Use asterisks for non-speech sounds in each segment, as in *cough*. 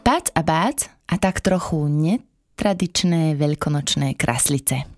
Pác a bác a tak trochu netradičné veľkonočné kraslice.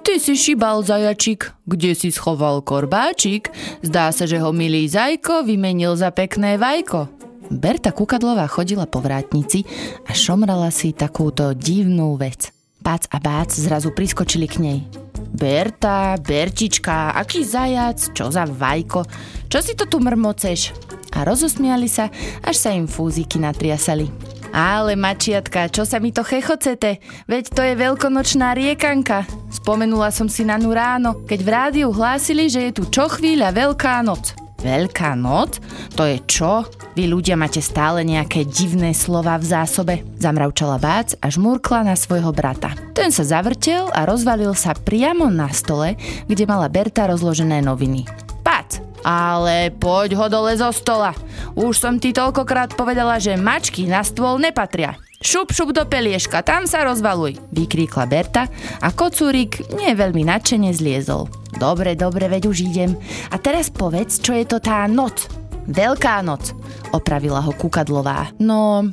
Ty si šibal, zajačik. Kde si schoval korbáčik? Zdá sa, že ho milý zajko vymenil za pekné vajko. Berta Kukadlová chodila po vrátnici a šomrala si takúto divnú vec. Pác a bác zrazu priskočili k nej. Berta, Bertička, aký zajac, čo za vajko, čo si to tu mrmoceš? A rozosmiali sa, až sa im fúziky natriasali. Ale mačiatka, čo sa mi to chechocete? Veď to je veľkonočná riekanka. Spomenula som si na ňu ráno, keď v rádiu hlásili, že je tu čo chvíľa Veľká noc. Veľká noc? To je čo? Vy ľudia máte stále nejaké divné slova v zásobe. Zamravčala Bác a žmurkla na svojho brata. Ten sa zavrtel a rozvalil sa priamo na stole, kde mala Berta rozložené noviny. Pac, ale poď ho dole zo stola. Už som ti toľkokrát povedala, že mačky na stôl nepatria. Šup, šup do pelieška, tam sa rozvaluj, vykríkla Berta a kocúrik nie veľmi nadšene zliezol. Dobre, dobre, veď už idem. A teraz povedz, čo je to tá noc. Veľká noc, opravila ho Kukadlová. No,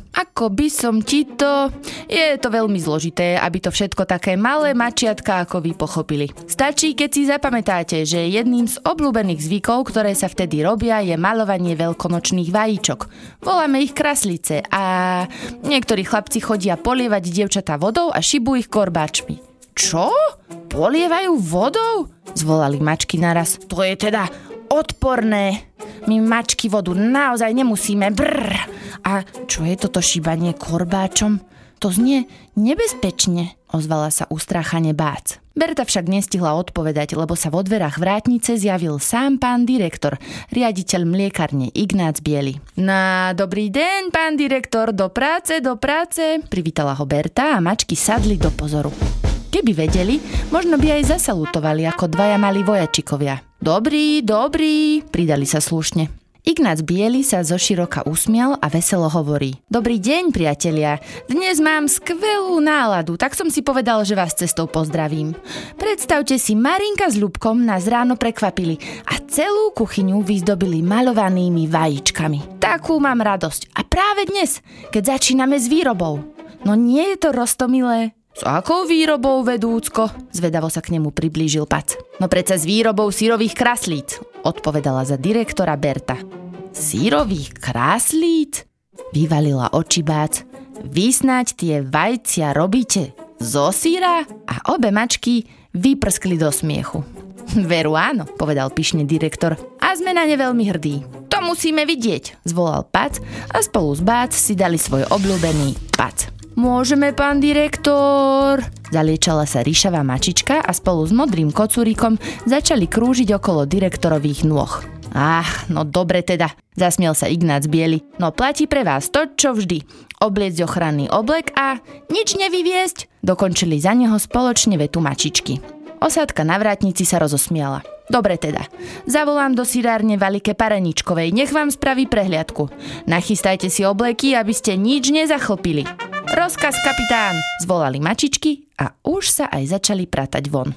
ako by som ti to... Je to veľmi zložité, aby to všetko také malé mačiatka ako vy pochopili. Stačí, keď si zapamätáte, že jedným z obľúbených zvykov, ktoré sa vtedy robia, je malovanie veľkonočných vajíčok. Voláme ich kraslice a niektorí chlapci chodia polievať dievčatá vodou a šibu ich korbáčmi. Čo? Polievajú vodou? Zvolali mačky naraz. To je teda odporné. My mačky vodu naozaj nemusíme. Brr. A čo je toto šíbanie korbáčom? To znie nebezpečne, ozvala sa ustráchane bác. Berta však nestihla odpovedať, lebo sa vo dverách vrátnice zjavil sám pán direktor, riaditeľ mliekarne Ignác Bieli. Na dobrý deň, pán direktor, do práce, do práce, privítala ho Berta a mačky sadli do pozoru. Keby vedeli, možno by aj zasalutovali ako dvaja malí vojačikovia. Dobrý, dobrý, pridali sa slušne. Ignác Bieli sa zo široka usmial a veselo hovorí. Dobrý deň, priatelia. Dnes mám skvelú náladu, tak som si povedal, že vás cestou pozdravím. Predstavte si, Marinka s Ľubkom nás ráno prekvapili a celú kuchyňu vyzdobili malovanými vajíčkami. Takú mám radosť. A práve dnes, keď začíname s výrobou. No nie je to rostomilé? S akou výrobou, vedúcko? Zvedavo sa k nemu priblížil Pac. No predsa s výrobou sírových kraslíc, odpovedala za direktora Berta. Sírových kraslíc? Vyvalila oči Bác. Vy snáď tie vajcia robíte zo síra? A obe mačky vyprskli do smiechu. Veru áno, povedal pyšne direktor. A sme na ne veľmi hrdí. To musíme vidieť, zvolal Pac a spolu s Bác si dali svoj obľúbený Pac. Môžeme, pán direktor? Zaliečala sa ríšavá mačička a spolu s modrým kocúrikom začali krúžiť okolo direktorových nôh. Ach, no dobre teda, zasmiel sa Ignác Bieli. No platí pre vás to, čo vždy. Obliecť ochranný oblek a nič nevyviesť. Dokončili za neho spoločne vetu mačičky. Osádka na vrátnici sa rozosmiala. Dobre teda, zavolám do sirárne Valike Pareničkovej, nech vám spraví prehliadku. Nachystajte si obleky, aby ste nič nezachlpili. Rozkaz, kapitán! Zvolali mačičky a už sa aj začali pratať von.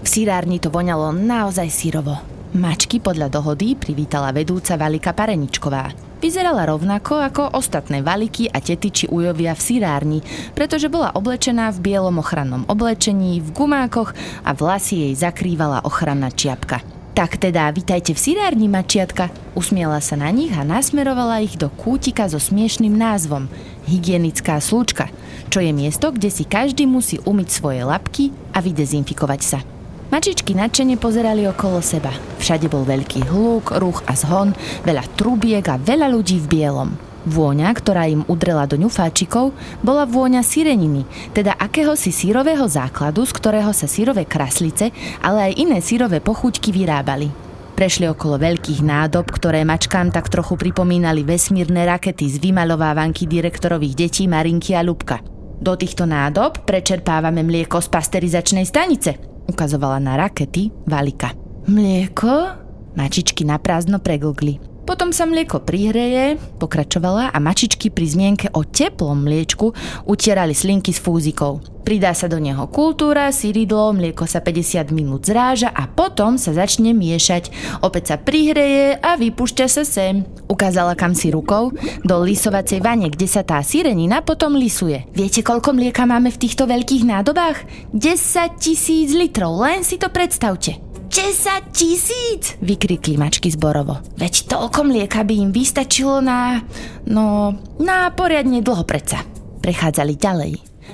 V sírárni to voňalo naozaj sírovo. Mačky podľa dohody privítala vedúca Valika Pareničková. Vyzerala rovnako ako ostatné valiky a tety či ujovia v sírárni, pretože bola oblečená v bielom ochrannom oblečení, v gumákoch a vlasy jej zakrývala ochranná čiapka. Tak teda, vítajte v sirárni, mačiatka. Usmiela sa na nich a nasmerovala ich do kútika so smiešným názvom Hygienická slučka, čo je miesto, kde si každý musí umyť svoje labky a vydezinfikovať sa. Mačičky nadšene pozerali okolo seba. Všade bol veľký hluk, ruch a zhon, veľa trubiek a veľa ľudí v bielom. Vôňa, ktorá im udrela do ňufáčikov, bola vôňa sireniny, teda akéhosi sírového základu, z ktorého sa sírové kraslice, ale aj iné sírové pochuťky vyrábali. Prešli okolo veľkých nádob, ktoré mačkám tak trochu pripomínali vesmírne rakety z vymalovávanky direktorových detí Marinky a Lubka. Do týchto nádob prečerpávame mlieko z pasterizačnej stanice, ukazovala na rakety Valika. Mlieko? Mačičky na prázdno preglgli. Potom sa mlieko prihreje, pokračovala a mačičky pri zmienke o teplom mliečku utierali slinky s fúzikou. Pridá sa do neho kultúra, syridlo, mlieko sa 50 minút zráža a potom sa začne miešať. Opäť sa prihreje a vypúšťa sa sem. Ukázala kam si rukou do lisovacej vane, kde sa tá sirenina potom lisuje. Viete, koľko mlieka máme v týchto veľkých nádobách? 10 tisíc litrov, len si to predstavte. 10 tisíc! Vykrikli mačky zborovo. Veď toľko mlieka by im vystačilo na... no... na poriadne dlho predsa. Prechádzali ďalej.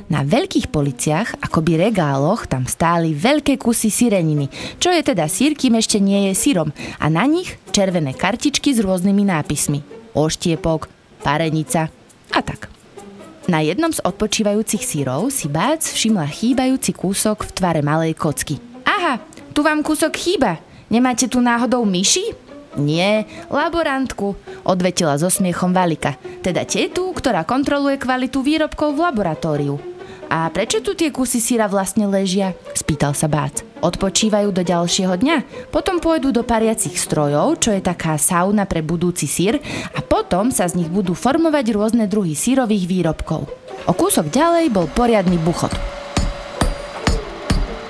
Na veľkých policiach, akoby regáloch, tam stáli veľké kusy sireniny, čo je teda sír, kým ešte nie je sírom, a na nich červené kartičky s rôznymi nápismi. Oštiepok, parenica a tak. Na jednom z odpočívajúcich sírov si Bác všimla chýbajúci kúsok v tvare malej kocky. Tu vám kúsok chýba. Nemáte tu náhodou myši? Nie, laborantku, odvetila so smiechom Valika, teda tetu, ktorá kontroluje kvalitu výrobkov v laboratóriu. A prečo tu tie kusy síra vlastne ležia? Spýtal sa Bác. Odpočívajú do ďalšieho dňa, potom pôjdu do pariacich strojov, čo je taká sauna pre budúci sír a potom sa z nich budú formovať rôzne druhy sírových výrobkov. O kúsok ďalej bol poriadny buchot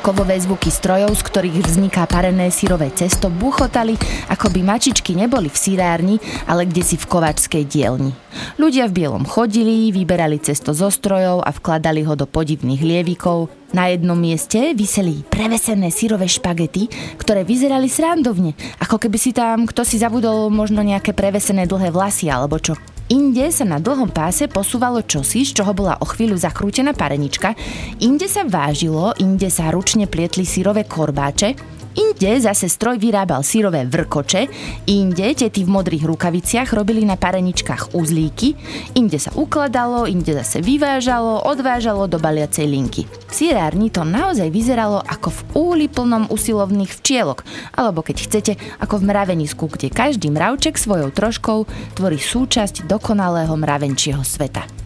kovové zvuky strojov, z ktorých vzniká parené sírové cesto, buchotali, ako by mačičky neboli v sírárni, ale kde si v kovačskej dielni. Ľudia v bielom chodili, vyberali cesto zo strojov a vkladali ho do podivných lievikov. Na jednom mieste vyseli prevesené sírové špagety, ktoré vyzerali srandovne, ako keby si tam kto si zabudol možno nejaké prevesené dlhé vlasy alebo čo. Inde sa na dlhom páse posúvalo čosi, z čoho bola o chvíľu zakrútená parenička, inde sa vážilo, inde sa ručne plietli sírové korbáče, Inde zase stroj vyrábal sírové vrkoče, inde tety v modrých rukaviciach robili na pareničkách uzlíky, inde sa ukladalo, inde zase vyvážalo, odvážalo do baliacej linky. V sírárni to naozaj vyzeralo ako v úli plnom usilovných včielok, alebo keď chcete, ako v mravenisku, kde každý mravček svojou troškou tvorí súčasť dokonalého mravenčieho sveta.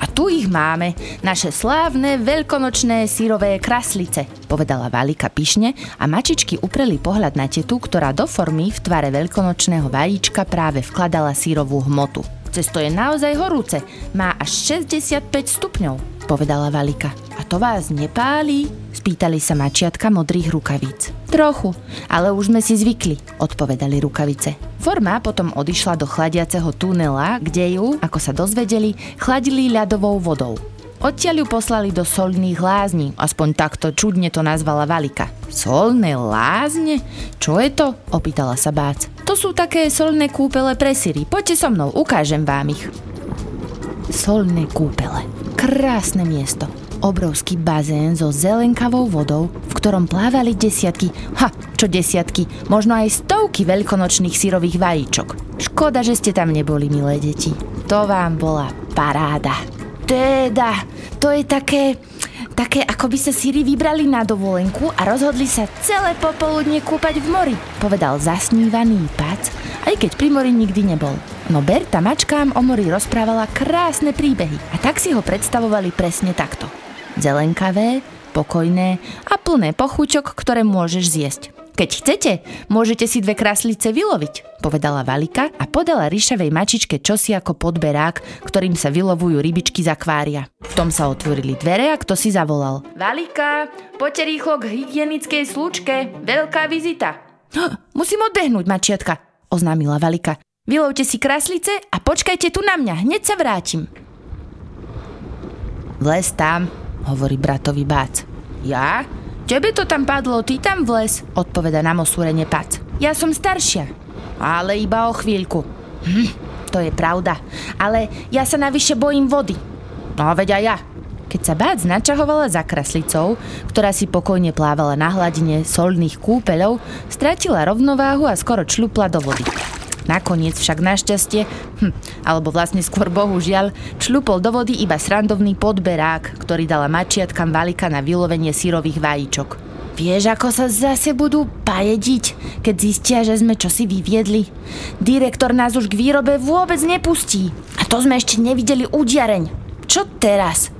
A tu ich máme, naše slávne veľkonočné sírové kraslice, povedala Valika pyšne a mačičky upreli pohľad na tetu, ktorá do formy v tvare veľkonočného vajíčka práve vkladala sírovú hmotu. Cesto je naozaj horúce, má až 65 stupňov, povedala Valika. A to vás nepáli? Spýtali sa mačiatka modrých rukavíc. Trochu, ale už sme si zvykli, odpovedali rukavice. Forma potom odišla do chladiaceho tunela, kde ju, ako sa dozvedeli, chladili ľadovou vodou. Odtiaľ ju poslali do solných lázni, aspoň takto čudne to nazvala Valika. Solné lázne? Čo je to? Opýtala sa Bác. To sú také solné kúpele pre Siri. Poďte so mnou, ukážem vám ich. Solné kúpele. Krásne miesto obrovský bazén so zelenkavou vodou, v ktorom plávali desiatky, ha, čo desiatky, možno aj stovky veľkonočných sírových vajíčok. Škoda, že ste tam neboli, milé deti. To vám bola paráda. Teda, to je také, také ako by sa síry vybrali na dovolenku a rozhodli sa celé popoludne kúpať v mori, povedal zasnívaný pac, aj keď pri mori nikdy nebol. No Berta mačkám o mori rozprávala krásne príbehy a tak si ho predstavovali presne takto zelenkavé, pokojné a plné pochúčok, ktoré môžeš zjesť. Keď chcete, môžete si dve kráslice vyloviť, povedala Valika a podala ryšavej mačičke čosi ako podberák, ktorým sa vylovujú rybičky z akvária. V tom sa otvorili dvere a kto si zavolal. Valika, poďte rýchlo k hygienickej slučke, veľká vizita. *gasps* Musím odbehnúť, mačiatka, oznámila Valika. Vylovte si kráslice a počkajte tu na mňa, hneď sa vrátim. Vles tam, hovorí bratovi Bác. Ja? Tebe to tam padlo, ty tam vles, odpoveda na mosúrenie Pac. Ja som staršia. Ale iba o chvíľku. Hm, to je pravda. Ale ja sa navyše bojím vody. No veď aj ja. Keď sa Bác načahovala za kraslicou, ktorá si pokojne plávala na hladine solných kúpeľov, stratila rovnováhu a skoro čľupla do vody. Nakoniec však našťastie, hm, alebo vlastne skôr bohužiaľ, člupol do vody iba srandovný podberák, ktorý dala mačiatkam valika na vylovenie sírových vajíčok. Vieš, ako sa zase budú pajediť, keď zistia, že sme čosi vyviedli? Direktor nás už k výrobe vôbec nepustí. A to sme ešte nevideli udiareň. Čo teraz?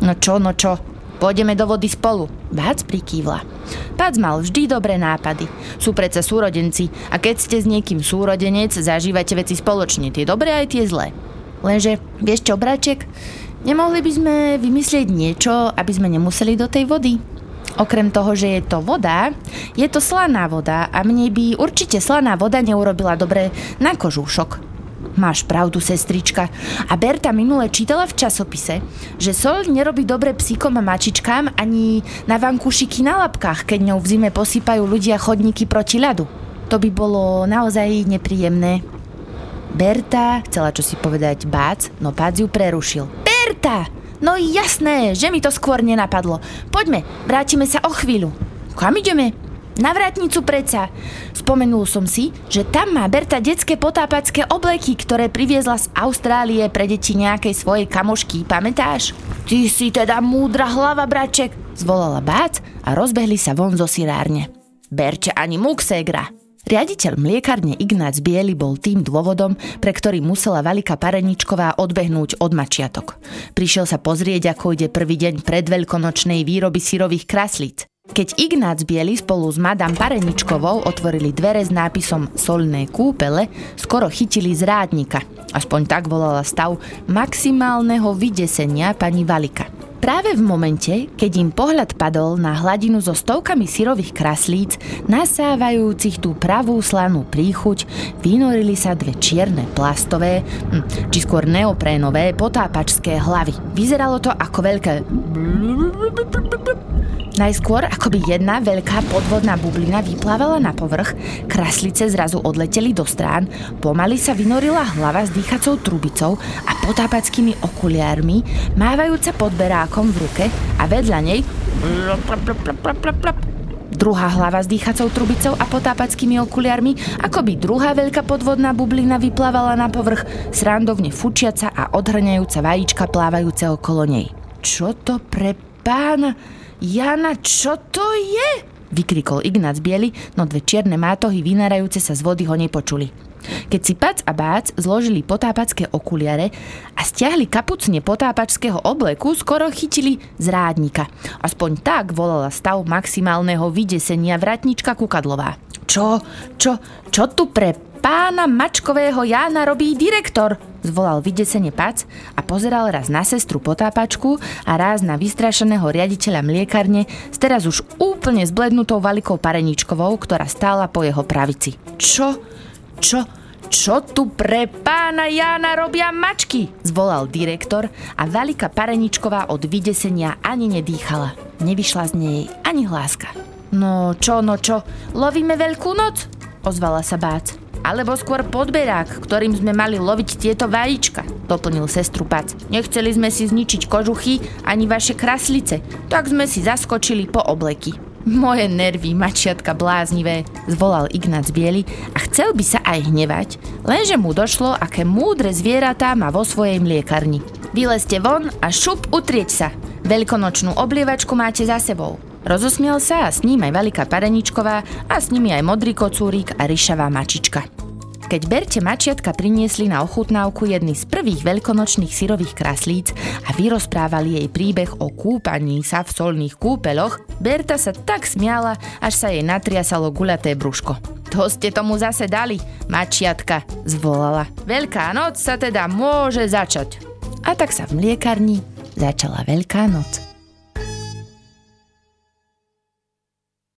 No čo, no čo? Pôjdeme do vody spolu. Bác prikývla. Bác mal vždy dobré nápady. Sú predsa súrodenci a keď ste s niekým súrodenec, zažívate veci spoločne, tie dobré aj tie zlé. Lenže, vieš čo, braček, nemohli by sme vymyslieť niečo, aby sme nemuseli do tej vody? Okrem toho, že je to voda, je to slaná voda a mne by určite slaná voda neurobila dobre na kožúšok. Máš pravdu, sestrička. A Berta minule čítala v časopise, že sol nerobí dobre psíkom a mačičkám ani na vankúšiky na lapkách, keď ňou v zime posýpajú ľudia chodníky proti ľadu. To by bolo naozaj nepríjemné. Berta chcela čo si povedať Bác, no Bác ju prerušil. Berta! No jasné, že mi to skôr nenapadlo. Poďme, vrátime sa o chvíľu. Kam ideme? Na vrátnicu preca. Spomenul som si, že tam má Berta detské potápacké obleky, ktoré priviezla z Austrálie pre deti nejakej svojej kamošky, pamätáš? Ty si teda múdra hlava, braček, zvolala Bác a rozbehli sa von zo sirárne. Berče ani muksegra, Riaditeľ mliekarne Ignác Biely bol tým dôvodom, pre ktorý musela Valika Pareničková odbehnúť od mačiatok. Prišiel sa pozrieť, ako ide prvý deň predveľkonočnej výroby syrových kraslíc. Keď Ignác Biely spolu s Madam Pareničkovou otvorili dvere s nápisom Solné kúpele, skoro chytili zrádnika. Aspoň tak volala stav maximálneho vydesenia pani Valika. Práve v momente, keď im pohľad padol na hladinu so stovkami syrových kraslíc, nasávajúcich tú pravú slanú príchuť, vynorili sa dve čierne plastové, hm, či skôr neoprénové potápačské hlavy. Vyzeralo to ako veľké Najskôr akoby jedna veľká podvodná bublina vyplávala na povrch, kraslice zrazu odleteli do strán, pomaly sa vynorila hlava s dýchacou trubicou a potápackými okuliármi, mávajúca podberákom v ruke a vedľa nej Druhá hlava s dýchacou trubicou a potápackými okuliarmi, ako by druhá veľká podvodná bublina vyplávala na povrch, srandovne fučiaca a odhrňajúca vajíčka plávajúce okolo nej. Čo to pre pána? Jana, čo to je? Vykrikol Ignác Biely, no dve čierne mátohy vynárajúce sa z vody ho nepočuli. Keď si Pac a Bác zložili potápacké okuliare a stiahli kapucne potápačského obleku, skoro chytili zrádnika. Aspoň tak volala stav maximálneho vydesenia vratnička Kukadlová. Čo, čo, čo tu pre pána mačkového Jána robí direktor? Zvolal vydesenie pac a pozeral raz na sestru potápačku a raz na vystrašeného riaditeľa mliekarne s teraz už úplne zblednutou valikou pareničkovou, ktorá stála po jeho pravici. Čo? Čo? Čo tu pre pána Jána robia mačky? Zvolal direktor a Valika Pareničková od vydesenia ani nedýchala. Nevyšla z nej ani hláska. No čo, no čo, lovíme veľkú noc? Ozvala sa Bác. Alebo skôr podberák, ktorým sme mali loviť tieto vajíčka, doplnil sestru Pac. Nechceli sme si zničiť kožuchy ani vaše kraslice, tak sme si zaskočili po obleky. Moje nervy, mačiatka bláznivé, zvolal Ignác Biely a chcel by sa aj hnevať, lenže mu došlo, aké múdre zvieratá má vo svojej mliekarni. Vylezte von a šup utrieť sa. Veľkonočnú oblievačku máte za sebou. Rozosmiel sa a s ním aj Valika Pareničková a s nimi aj Modrý kocúrik a Ryšavá mačička. Keď Berte mačiatka priniesli na ochutnávku jedny z prvých veľkonočných syrových kraslíc a vyrozprávali jej príbeh o kúpaní sa v solných kúpeloch, Berta sa tak smiala, až sa jej natriasalo guľaté brúško. To ste tomu zase dali, mačiatka, zvolala. Veľká noc sa teda môže začať. A tak sa v mliekarni začala Veľká noc.